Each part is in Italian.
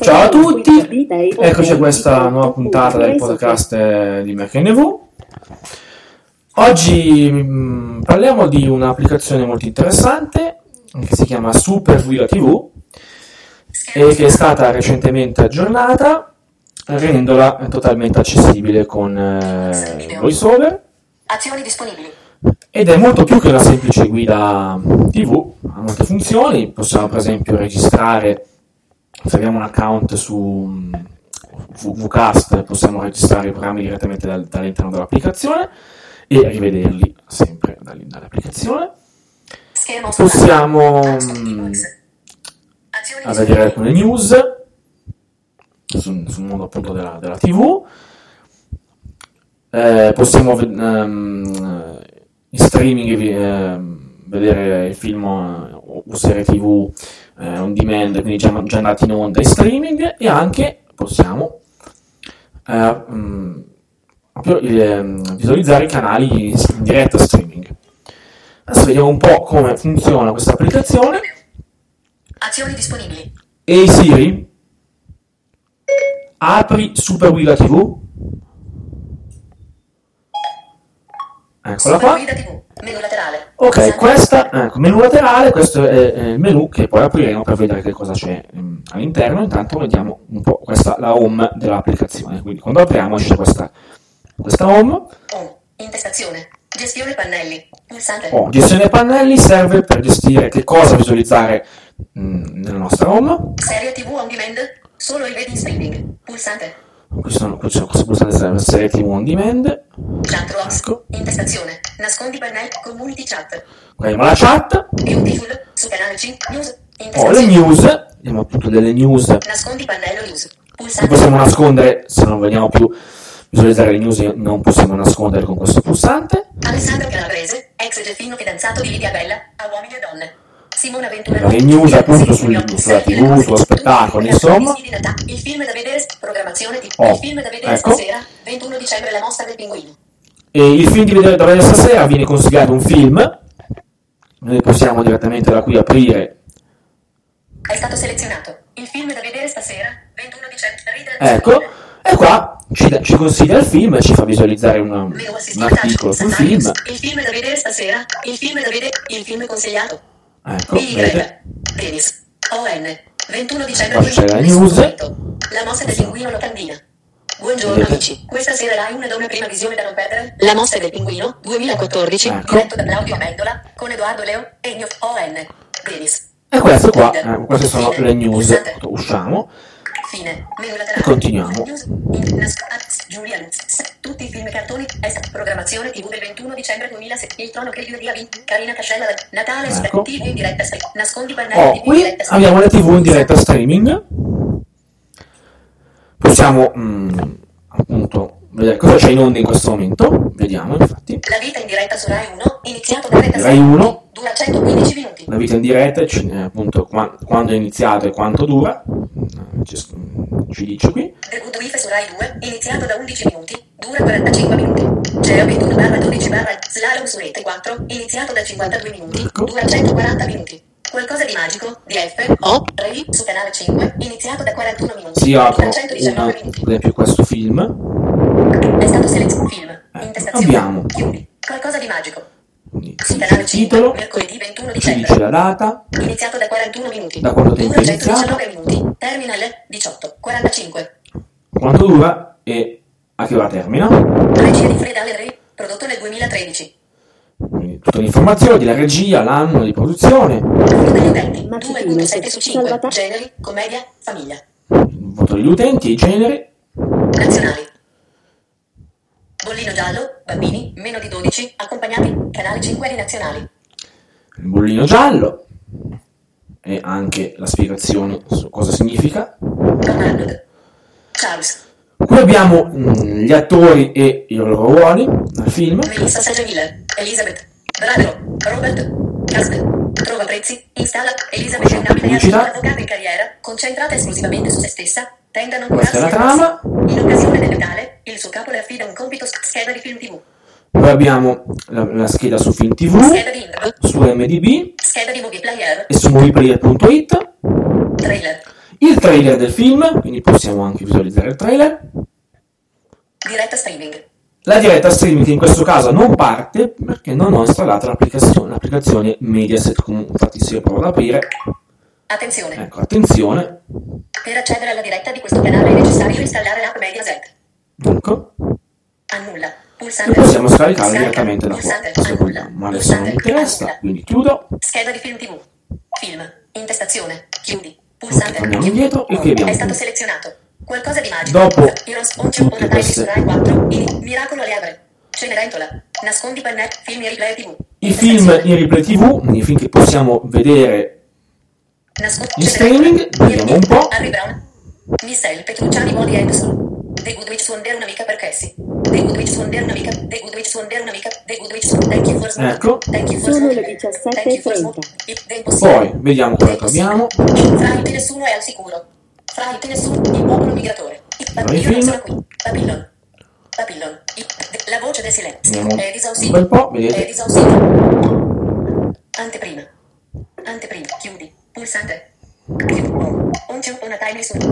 Ciao a tutti, eccoci a questa nuova puntata del podcast di MacNV. Oggi mh, parliamo di un'applicazione molto interessante che si chiama Super Wheel TV e che è stata recentemente aggiornata rendendola totalmente accessibile con eh, VoiceOver Azioni disponibili. ed è molto più che una semplice guida TV, ha molte funzioni, possiamo per esempio registrare, se abbiamo un account su mm, Vcast possiamo registrare i programmi direttamente dal- dall'interno dell'applicazione e rivederli sempre dall- dall'applicazione. Possiamo mm, vedere alcune news sul, sul mondo appunto della, della TV. Eh, possiamo ehm, in streaming ehm, vedere il film eh, o serie TV eh, on demand, quindi già, già andati in onda in streaming e anche possiamo eh, mm, proprio ehm, visualizzare i canali in, diretta streaming. Adesso vediamo un po' come funziona questa applicazione. Azioni disponibili. Ehi Siri, apri Super Willa TV. Eccola Super qua. guida TV. Ok, Passando- questa, ecco, menu laterale, questo è, è il menu che poi apriremo per vedere che cosa c'è mm, all'interno. Intanto vediamo un po' questa, la home dell'applicazione. Quindi quando apriamo esce questa, questa home. Home. Intestazione. Gestione pannelli. Pulsante. Oh, gestione pannelli serve per gestire che cosa visualizzare mm, nella nostra home. Serie TV on demand. Solo i vedi in streaming. Pulsante. Qui sono queste pulsante serve per serie TV on demand. Chatbox. Ecco. Intestazione. Nascondi pannelli. Community chat. Qua abbiamo la chat, Beautiful. Su canale 5. News. ho le news, abbiamo appunto delle news Nascondi pannello news. che Pulsante. possiamo nascondere se non vogliamo più visualizzare le news non possiamo nascondere con questo pulsante. Alessandro Calabrese. Ex Geffino fidanzato di Lidia Bella. A uomini e donne. Simona Ventura. News appunto sul- sulla TV, sullo spettacolo, insomma. Il film da vedere, programmazione di Oh, il film da vedere ecco. stasera, 21 dicembre, la mostra del pinguino. E il film di vedere da vedere stasera viene consigliato un film. Noi possiamo direttamente da qui aprire. È stato selezionato. Il film da vedere stasera, 21 dicembre, Ecco, e qua ci, ci consiglia il film e ci fa visualizzare un, un articolo sul film. Il film da vedere stasera, il film da vedere, il film consigliato. Ecco? Dennis, ON, 21 dicembre Qua c'è la 2000, news. momento. La mossa del pinguino locandina. Buongiorno Vedete? amici, questa sera Rai una da una prima visione da non perdere. La mossa del pinguino 2014, Ecco. diretto da Claudio Amendola, con Edoardo Leo, Egno ON, Dennis. E questo qua, eh, queste sono le news. Usciamo. Fine, continuiamo. Tutti i film cartoni, programmazione TV del 21 dicembre 2007, Il trono che io dia vinto, Carina Cascella, Natale, Ecco. TV in diretta, nascondi pannelli Oh, qui abbiamo le TV in diretta streaming. Possiamo mm, appunto cosa c'è in onda in questo momento. Vediamo, infatti. La vita in diretta su Rai 1, iniziato da 36 Rai 1. dura 115 minuti. La vita in diretta, appunto, qua- quando è iniziato e quanto dura. Ci, ci dice qui. The Good Wife su Rai 2, iniziato da 11 minuti, dura 45 minuti. Geo 21 barra 12 barra Slalom su Rete 4, iniziato da 52 minuti, Ecco. dura 140 minuti. Qualcosa di magico, di F, O, Revi, su canale 5, iniziato da 41 minuti, Si dura 119 una, minuti. per esempio questo film. È stato selezionato film, intestazione, abbiamo. chiudi. Qualcosa di magico. Ci il 5, titolo, mercoledì 21 ci dicembre. dice la data, Iniziato da 41 minuti. Da quanto tempo Dura è iniziato? 119 minuti. Termina alle 18. 45. quanto dura e a che ora termina. Regia di Fred Allery, prodotto nel 2013. Quindi tutte le informazioni, la regia, l'anno di produzione, Numero degli utenti. Mazzutino, 2.7 su 5. salvata- Generi, commedia, famiglia. voto degli utenti, i generi, Nazionali. Bollino giallo, bambini, meno di 12, accompagnati, canale 5 di nazionali. il bollino giallo e anche la spiegazione su cosa significa. Arnold. Charles. Qui abbiamo mm, gli attori e i loro ruoli nel film. Melissa Sager Miller. Elizabeth. Bradro. Robert. Cast. Trova prezzi. Installa. Elizabeth è un'abile e Pubblicità. attiva avvocata in carriera, concentrata esclusivamente su se stessa. Non Questa è la trama. In occasione del Natale, il suo capo le affida un compito scheda di film TV. Poi abbiamo la, la scheda su Film TV, su MDB Scheda di Movie Player. e su movieplayer.it. Trailer. il trailer del film, quindi possiamo anche visualizzare il trailer. Diretta streaming. La diretta streaming in questo caso non parte perché non ho installato l'applicazione, l'applicazione Mediaset, comunque infatti se io provo ad aprire, Attenzione. ecco, attenzione, Per accedere alla diretta di questo canale è necessario installare l'app Mediaset. ecco, Annulla. Pulsante. possiamo scaricarla Scarica. direttamente da qua, Pulsante. se Annulla. vogliamo, ma adesso non mi interessa, Annulla. quindi chiudo, Scheda di film TV. Film. Intestazione. Chiudi. Pulsante. torniamo Chiudi. indietro e qui abbiamo È stato selezionato. Qualcosa di magico. Dopo Heroes on tutte queste- Rai 4. Il Miracolo Liebre. Cenerentola. Nascondi pannelli. Film e replay TV. i film in replay tv, i film che possiamo vedere Nascondi in streaming, vediamo un po'. Harry Brown. Michelle Petrucciani Body Edison. The Good Witch Suonder un'amica per Cassie. The Good Witch Suonder un'amica. The Good Witch Suonder un'amica. The Good Witch Suonder. Thank you for smoking. Ecco. Thank you for Sono le smoking. You for 17:30. smoking. It- the impossibile. Poi vediamo cosa troviamo. Fra il nessuno è al sicuro. Fra il nessuno, il popolo migratore. Film. sono qui. Babylon. Babylon. La voce del silenzio. Po', vedete. È disausito. Anteprima. Anteprima. Chiudi. Pulsante. On c'è una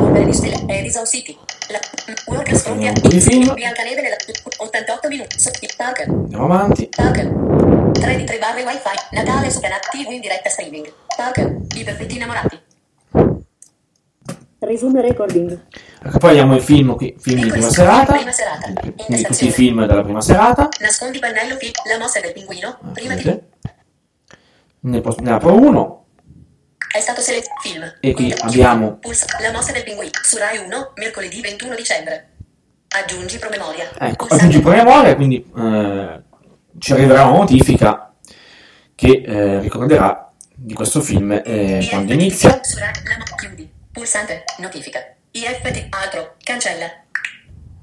un di stelle. È disausiti. La Workers po' di film. Biancaneve nella 88 minuti. Il Parker. Andiamo avanti. Parker. 3 di 3 barre wifi. Natale su canale TV in diretta streaming. Parker. I perfetti innamorati. Resume recording. Ecco, poi abbiamo i film qui, film di prima serata, prima serata. quindi tutti i film della prima serata. Nascondi pannello. La mossa del pinguino. Prima di Vedete? Ne, pos- ne apro uno, È stato selezionato film. E qui abbiamo- Pulsa. La mossa del pinguino. Su Rai 1, mercoledì 21 dicembre. Aggiungi promemoria. ecco, Pulsante. aggiungi promemoria, quindi eh, ci arriverà una notifica che eh, ricorderà di questo film eh, quando inizia. Su Rai. La mo- chiudi. Pulsante. Notifica. IFT. Altro. Cancella.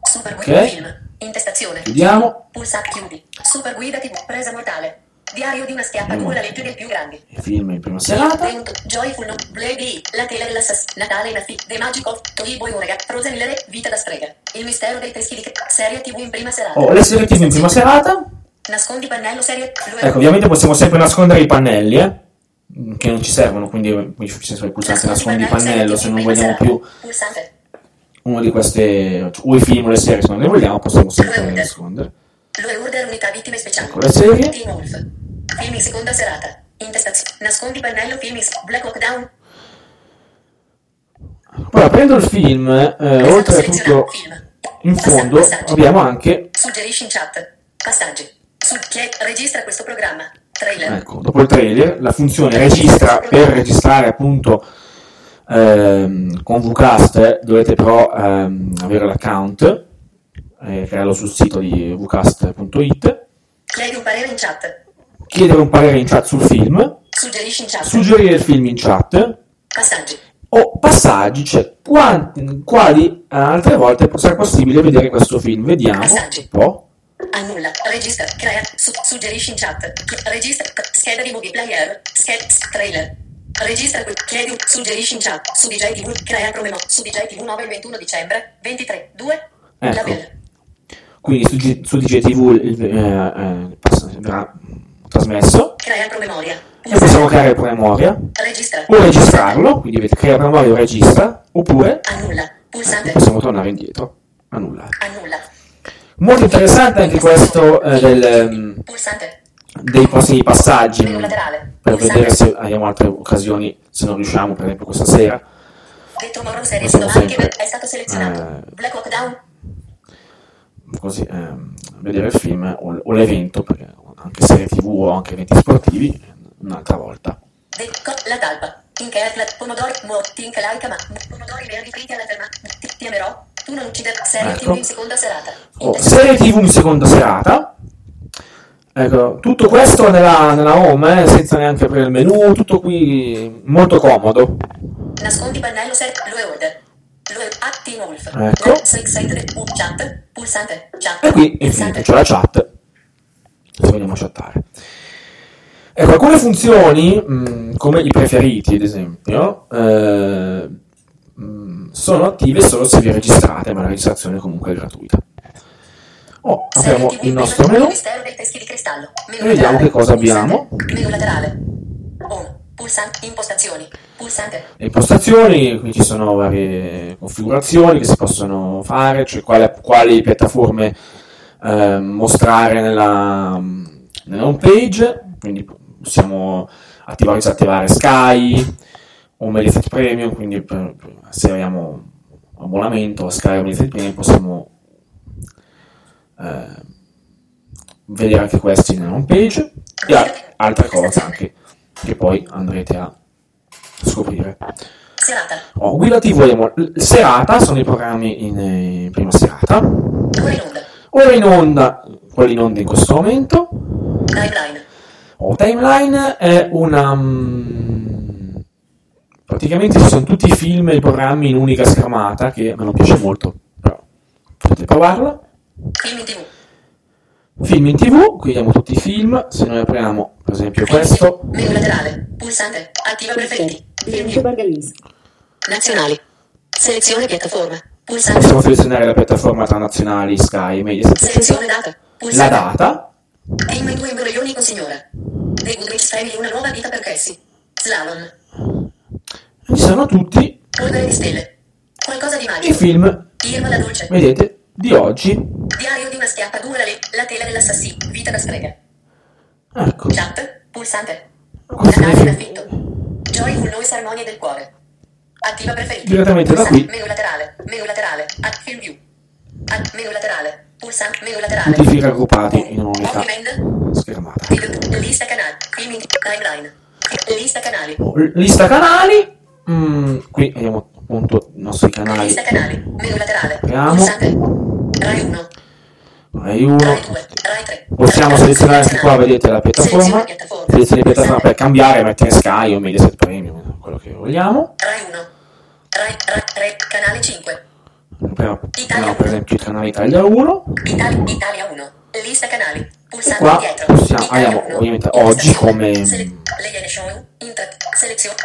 Super guida Ok. film. Intestazione. Chiudiamo. Pulsa. Chiudi. Super guida TV. Presa mortale. Diario di una schiappatura. La legge dei più grandi. I film in prima serata. Joyful no, Blady, La tela dell'assass, Natale in affi, The Magic of, Toy Boy Urega, Frozen il re, Vita da strega, Il mistero dei teschi di che, Serie TV in prima serata. Oh, le serie TV in prima serata. Nascondi pannello serie, lui Ecco, ovviamente possiamo sempre nascondere i pannelli, eh, che non ci servono, quindi qui ci serve il pulsante nascondi pannello, se non vogliamo più Pulsante. uno di queste, o i film o le serie, se non le vogliamo, possiamo sempre nascondere. Lui order unità vittime speciali. Ecco le serie. Film seconda serata. Intestazione. Nascondi pannello film Black Hawk Down. Poi aprendo il film, eh, oltre a tutto, film. in fondo passaggi. abbiamo anche, Suggerisci in chat. Passaggi. Su chi è- registra questo programma. Trailer. ecco, dopo il trailer, la funzione registra, per registrare appunto ehm, con Vcast eh, dovete però ehm, avere l'account, eh, crearlo sul sito di vcast.it, Chiedi un parere in chat. Chiedere un parere in chat sul film, Suggerisci in chat. suggerire il film in chat Passaggi. o passaggi, cioè quanti- quali eh, altre volte sarà possibile vedere questo film. Vediamo Passaggi. un po'. Annulla. Registra. Crea. Su- suggerisci in chat. Registra. Scheda di movie player. Scheda. Trailer. Registra. Chiedi. Suggerisci in chat. Su DJ TV. Crea promemo. Su DJ TV 9 il 21 dicembre. 23. 2. Ecco. Quindi su, su DJTV il- eh, eh, verrà trasmesso Crea promemoria. e possiamo creare promemoria Registra. o registrarlo, quindi avete crea promemoria o registra, oppure Annulla. Pulsante. possiamo tornare indietro, annullare. Annulla. Molto interessante anche questo eh, del, ehm, dei prossimi passaggi per Pulsante. vedere se abbiamo altre occasioni, se non riusciamo, per esempio questa sera. Detto Series sempre, è stato selezionato. eh, Black Hawk Down. così ehm, vedere il film o, o l'evento, perché anche serie tv o anche eventi sportivi, un'altra volta. De- co- la talpa. Pomodori. Mo. Tinka laica ma. Pomodori verdi fritti alla ferma. Ti, amerò. Tu non uccidere. Serie Ecco. TV in seconda serata. Oh, serie tv in seconda serata. Ecco, tutto questo nella, nella home, eh, senza neanche aprire il menu, tutto qui molto comodo. Nascondi pannello set. Lue order. Ecco. E qui finito, c'è la chat, se vogliamo chattare. Ecco, alcune funzioni, mh, come i preferiti ad esempio, eh, mh, sono attive solo se vi registrate, ma la registrazione comunque è gratuita. Oh, apriamo il nostro menu. E vediamo che cosa abbiamo. Menu laterale. Pulsante. Impostazioni. Pulsante. Le impostazioni, qui ci sono varie configurazioni che si possono fare, cioè quali, quali piattaforme eh, mostrare nella, nella home page, quindi possiamo attivare o disattivare Sky o Mediaset Premium, quindi per- se abbiamo abbonamento a Sky o Mediaset Premium possiamo eh, vedere anche questi nella home page e altre cose anche che poi andrete a scoprire. Serata. Oh, Guida TV serata, sono i programmi in eh, prima serata. Ora in onda. Ora in onda, quelli in onda in questo momento. Timeline. Oh, timeline è una... mm, praticamente ci sono tutti i film e i programmi in unica schermata, che a me non piace molto, però potete provarla. Film in tv. Film in tv, qui abbiamo tutti i film, se noi apriamo per esempio questo, Menu laterale. Pulsante. Attiva preferiti. Film. Nazionali. Selezione piattaforma. Pulsante. possiamo selezionare la piattaforma tra nazionali, Sky, Mediaset, Selezione data. la data, in due imbroglioni con signora. The Goodrich Family una nuova vita per Cassie. Slalom. ci sono tutti Polvere di stelle. Qualcosa di i magico. film, Irma la dolce. vedete, di oggi. Diario di una schiappatura le, la tela dell'assassino. Vita da strega. Ecco, Chat. Pulsante. I Canale in film. affitto. Joyful Noise Armonie del cuore. Attiva preferiti. Direttamente da qui. Menu laterale. Menu laterale. At film view. At menu laterale. Pulsante. Menu laterale. tutti i raggruppati in un'unica schermata. Video. Lista canali. Timeline. Lista canali. Oh, Lista canali, Mm, qui abbiamo appunto i nostri canali Lista canali. Menu laterale. Apriamo. Rai 1. Rai 1, Rai 2. Rai 3. possiamo Rai selezionare anche qua, vedete la piattaforma, Selezione piattaforma. per cambiare, mettere Sky o Mediaset Premium, quello che vogliamo. Rai 1. Rai, Rai 3. Canale 5. Apriamo, apriamo per esempio il canale Italia 1, Italia, Italia 1. Lista canali. Pulsante qua indietro. possiamo- Italia abbiamo 1. ovviamente oggi come- Sele- selezione.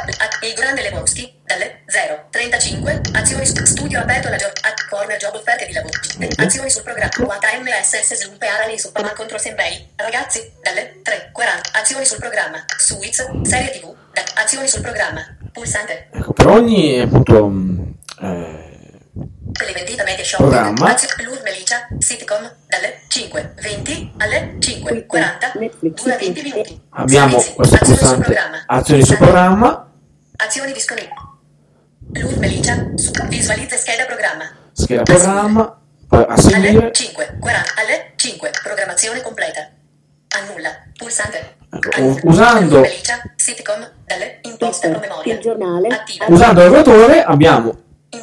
Il grande Lebowski. Dalle 0. 35. Azioni studio aperto alla job. A corner job offerte di lavoro. Azioni sul programma. HMSS Slumpe Arali Superman contro Senbei. Ragazzi. Dalle 3. 40. Azioni sul programma. Suiz. Serie TV. Da- azioni sul programma. Pulsante. ecco, per ogni appunto mm, eh, Televendita media show. Programma. Azio- Luz Melicia. Sitcom. Dalle 5. 20 alle 5. Quick, 40. Netflix, 2 a 20 Quick. minuti. abbiamo Servizi. questo Azioni sul pulsante programma. azioni sul Pulsante. programma, Azioni disponibili. Melicia. Su- Visualizza scheda programma. scheda programma, a Alle seguire, 5. 40. Alle 5. Programmazione completa. Annulla. Pulsante. Ecco, Annulla. usando-. Sitcom. Dalle imposta promemoria. il giornale, Attiva. usando il rotore abbiamo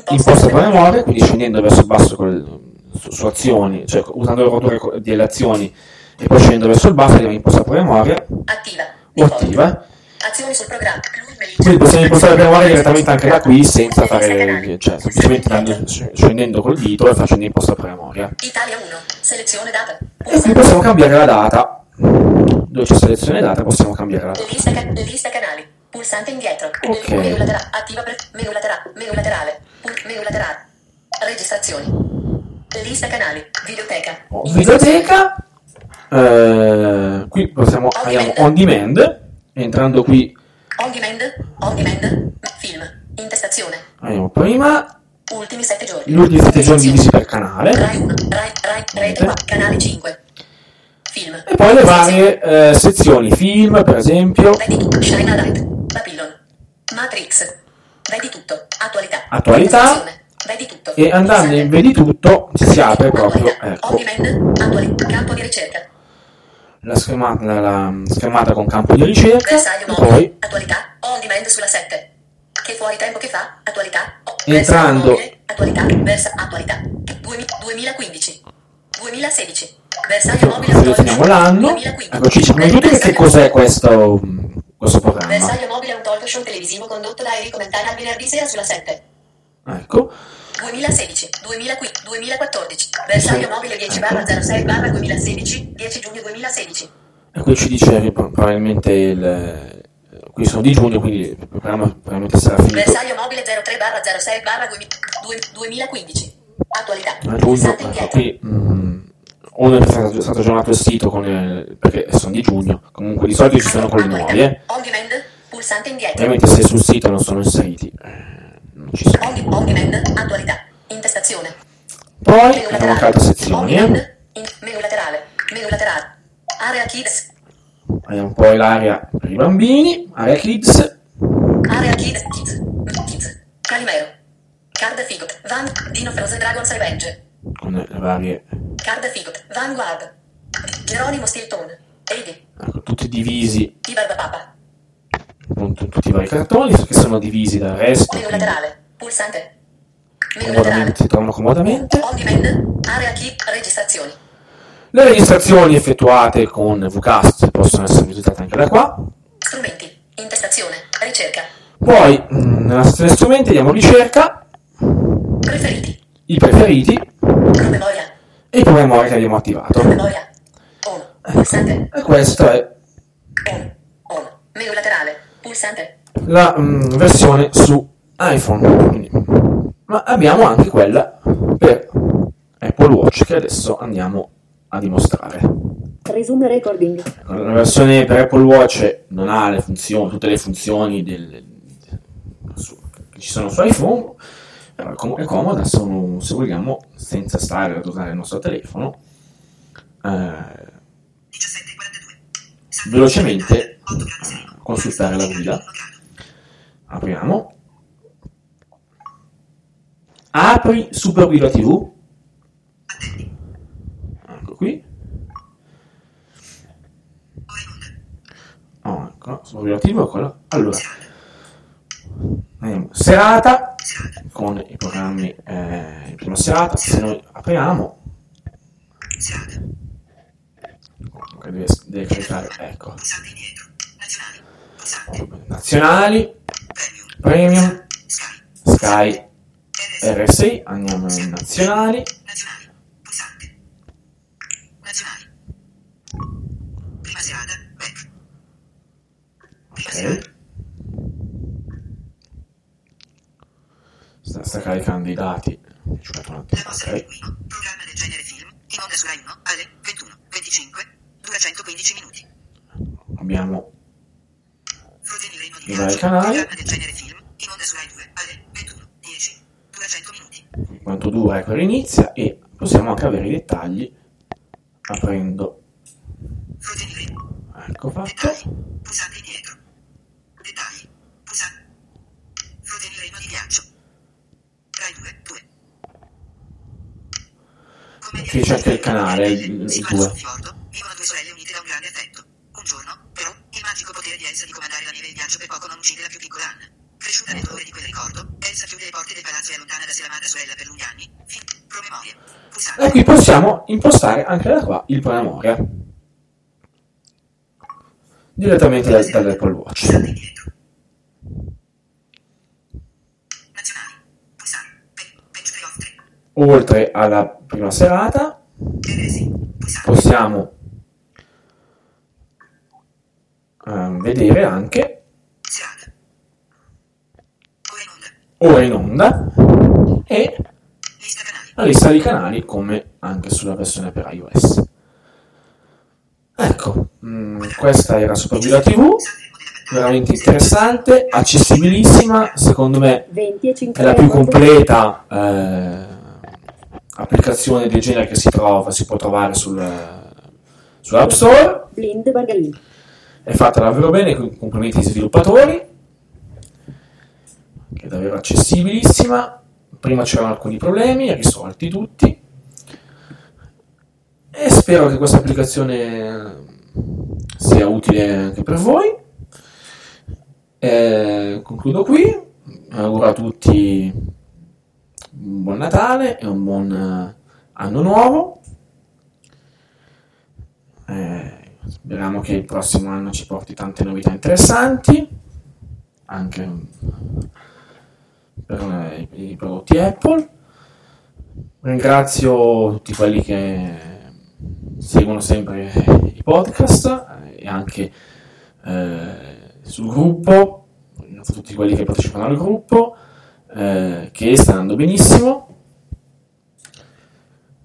Imposta promemoria. memoria, quindi scendendo verso il basso col- su, su azioni, cioè usando il rotore delle azioni e poi scendendo verso il basso abbiamo imposta per memoria Attiva. o attiva. Azioni sul programma. Quindi possiamo impostare per memoria direttamente anche da qui senza fare, cioè semplicemente dando- scendendo col dito e facendo imposta per memoria. Italia 1. Selezione data. E qui possiamo cambiare la data. Dove c'è selezione data possiamo cambiare. Lista, ca- lista canali. Pulsante indietro. Ok. Menu laterale. Attiva pre- menu laterale. Menu laterale. Menu laterale. Registrazioni. Lista canali. Videoteca. Oh, Videoteca. Eh, qui possiamo, abbiamo on demand. Entrando qui On demand. On demand. Film. Intestazione. abbiamo prima Ultimi 7 giorni. gli ultimi 7 giorni divisi per canale. Rai 1. Rai, Rai, Rete 4. Canale 5. Film. E poi le varie eh, sezioni, film per esempio. Matrix. Vedi tutto. Attualità. Attualità. Vedi tutto. e andando in vedi tutto ci si apre proprio ecco. Campo di ricerca. la, schermata, la, la schermata con campo di ricerca Bersaglio poi attualità, on demand sulla 7. Che fuori tempo che fa? Attualità, oh, Entrando. attualità, versa, attualità, 2000 2015, 2016, mobile, selezioniamo l'anno 2015, ecco ci diciamo tutto che cos'è questo, questo programma Bersaglio mobile è un talk show televisivo condotto da Enrico Mentana al venerdì sera sulla 7. ecco 2016, 2015, 2014, bersaglio Sì. mobile 10 Ecco. barra 06 barra 2016, 10 giugno 2016. e qui ci dice probabilmente il qui sono di giugno quindi il programma probabilmente sarà finito Bersaglio mobile 03 barra 06 barra 2015. Attualità. a giugno ecco qui mm, o è stato, stato aggiornato il sito con il- perché sono di giugno comunque di solito ci sono quelli nuovi eh. Ovviamente se sul sito non sono inseriti, eh, non ci sono. On, demand. Attualità. Intestazione. Poi abbiamo altre sezioni. eh. Menu laterale. Menu laterale. Area kids. Abbiamo poi l'area per i bambini, area kids, Area kids. Kids. Kids. Calimero. Card Figot. Van. Dino Frozen Dragon's Revenge. Con le varie, Card Figot. Vanguard. Geronimo Stilton. Eddie. ecco, tutti divisi T Barbapapa. con tu- tutti i vari cartoni che sono divisi dal resto. Menu laterale. Pulsante. Menu laterale. si trovano comodamente. On demand. Area key. Registrazioni. Le registrazioni effettuate con VCast possono essere visitate anche da qua. Strumenti. Intestazione. Ricerca. Poi mh, nella sezione strumenti diamo ricerca, Preferiti. I preferiti e i promemoria che abbiamo attivato. Pulsante. E questa è la mh, versione su iPhone. Quindi, ma abbiamo anche quella per Apple Watch che adesso andiamo a dimostrare. Resume recording. La versione per Apple Watch non ha le funzioni, tutte le funzioni del- su- che ci sono su iPhone, com- è comoda se, uno- se vogliamo, senza stare ad usare il nostro telefono, eh, velocemente eh, consultare la guida. Apriamo. Apri Super Guida TV. Ecco qui. Oh, ecco, Super Guida TV è. Allora, serata con i programmi eh, in prima serata. Se noi apriamo, che deve, deve caricare, ecco, nazionali, premium, Sky, RSI, andiamo in nazionali, ok, sta, sta caricando i dati, ci metto un attimo, ok, Programma del genere film, in onda su Rai 1, alle 21, 25, 215 minuti. abbiamo I vari canali. programma del genere film, in onda su Rai 2, alle 21, 10, 200 minuti. quanto dura e cosa inizia e possiamo anche avere i dettagli aprendo, ecco fatto, Dettagli. Pulsante indietro. Dettagli. Pulsante. Frozen il regno di viaggio. Rai 2, 2. Anche il canale, il- il Si 2. sul fiordo, vivono due sorelle unite da un grande affetto. Un giorno, però, il magico potere di Elsa di comandare la neve e il viaggio per poco non uccide la più piccola Anna. Cresciuta nel dolore di quel ricordo, Elsa chiude le porte del palazzo e allontana l'amata sorella per lunghi anni. Fin. Promemoria. Pulsante. e qui possiamo impostare anche da qua il promemoria direttamente dal- dall'Apple Watch. Pulsante indietro. Nazionali. Pulsante. Pe- Peggio che offre. Oltre alla prima serata possiamo ehm, vedere anche. Ora in onda. e la lista di canali come anche sulla versione per iOS. Ecco, mm, questa era Super Guida TV, veramente interessante, accessibilissima, secondo me 20 è 5 la più completa eh, applicazione del genere che si trova, si può trovare sul, sull'App Store, è fatta davvero bene, con- complimenti ai sviluppatori, che è davvero accessibilissima, prima c'erano alcuni problemi, risolti tutti, e spero che questa applicazione sia utile anche per voi. Eh, concludo qui, auguro a tutti un buon Natale e un buon eh, anno nuovo. Eh, speriamo che il prossimo anno ci porti tante novità interessanti, anche per eh, i, prodotti Apple. Ringrazio tutti quelli che seguono sempre i podcast eh, e anche eh, sul gruppo, tutti quelli che partecipano al gruppo, eh, che sta andando benissimo.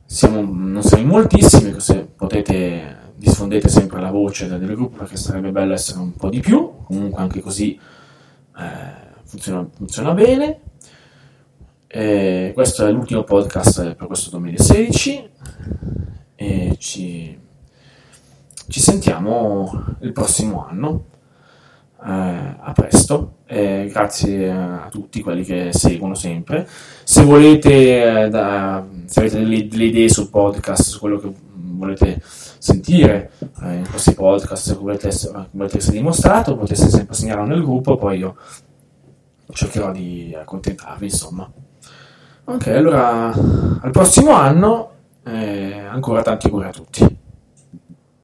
Siamo, non siamo in moltissimi, se potete diffondete sempre la voce del gruppo perché sarebbe bello essere un po' di più, comunque anche così eh, funziona, funziona bene. E questo è l'ultimo podcast per questo 2016 e ci, ci sentiamo il prossimo anno. Eh, a presto, grazie a tutti quelli che seguono sempre. Se volete, eh, da, se avete delle, delle, idee sul podcast, su quello che volete sentire eh, in questi podcast, se volete essere, volete essere dimostrato, potete sempre segnalarlo nel gruppo, poi io cercherò di accontentarvi, insomma. Ok, allora al prossimo anno, eh, ancora tanti auguri a tutti.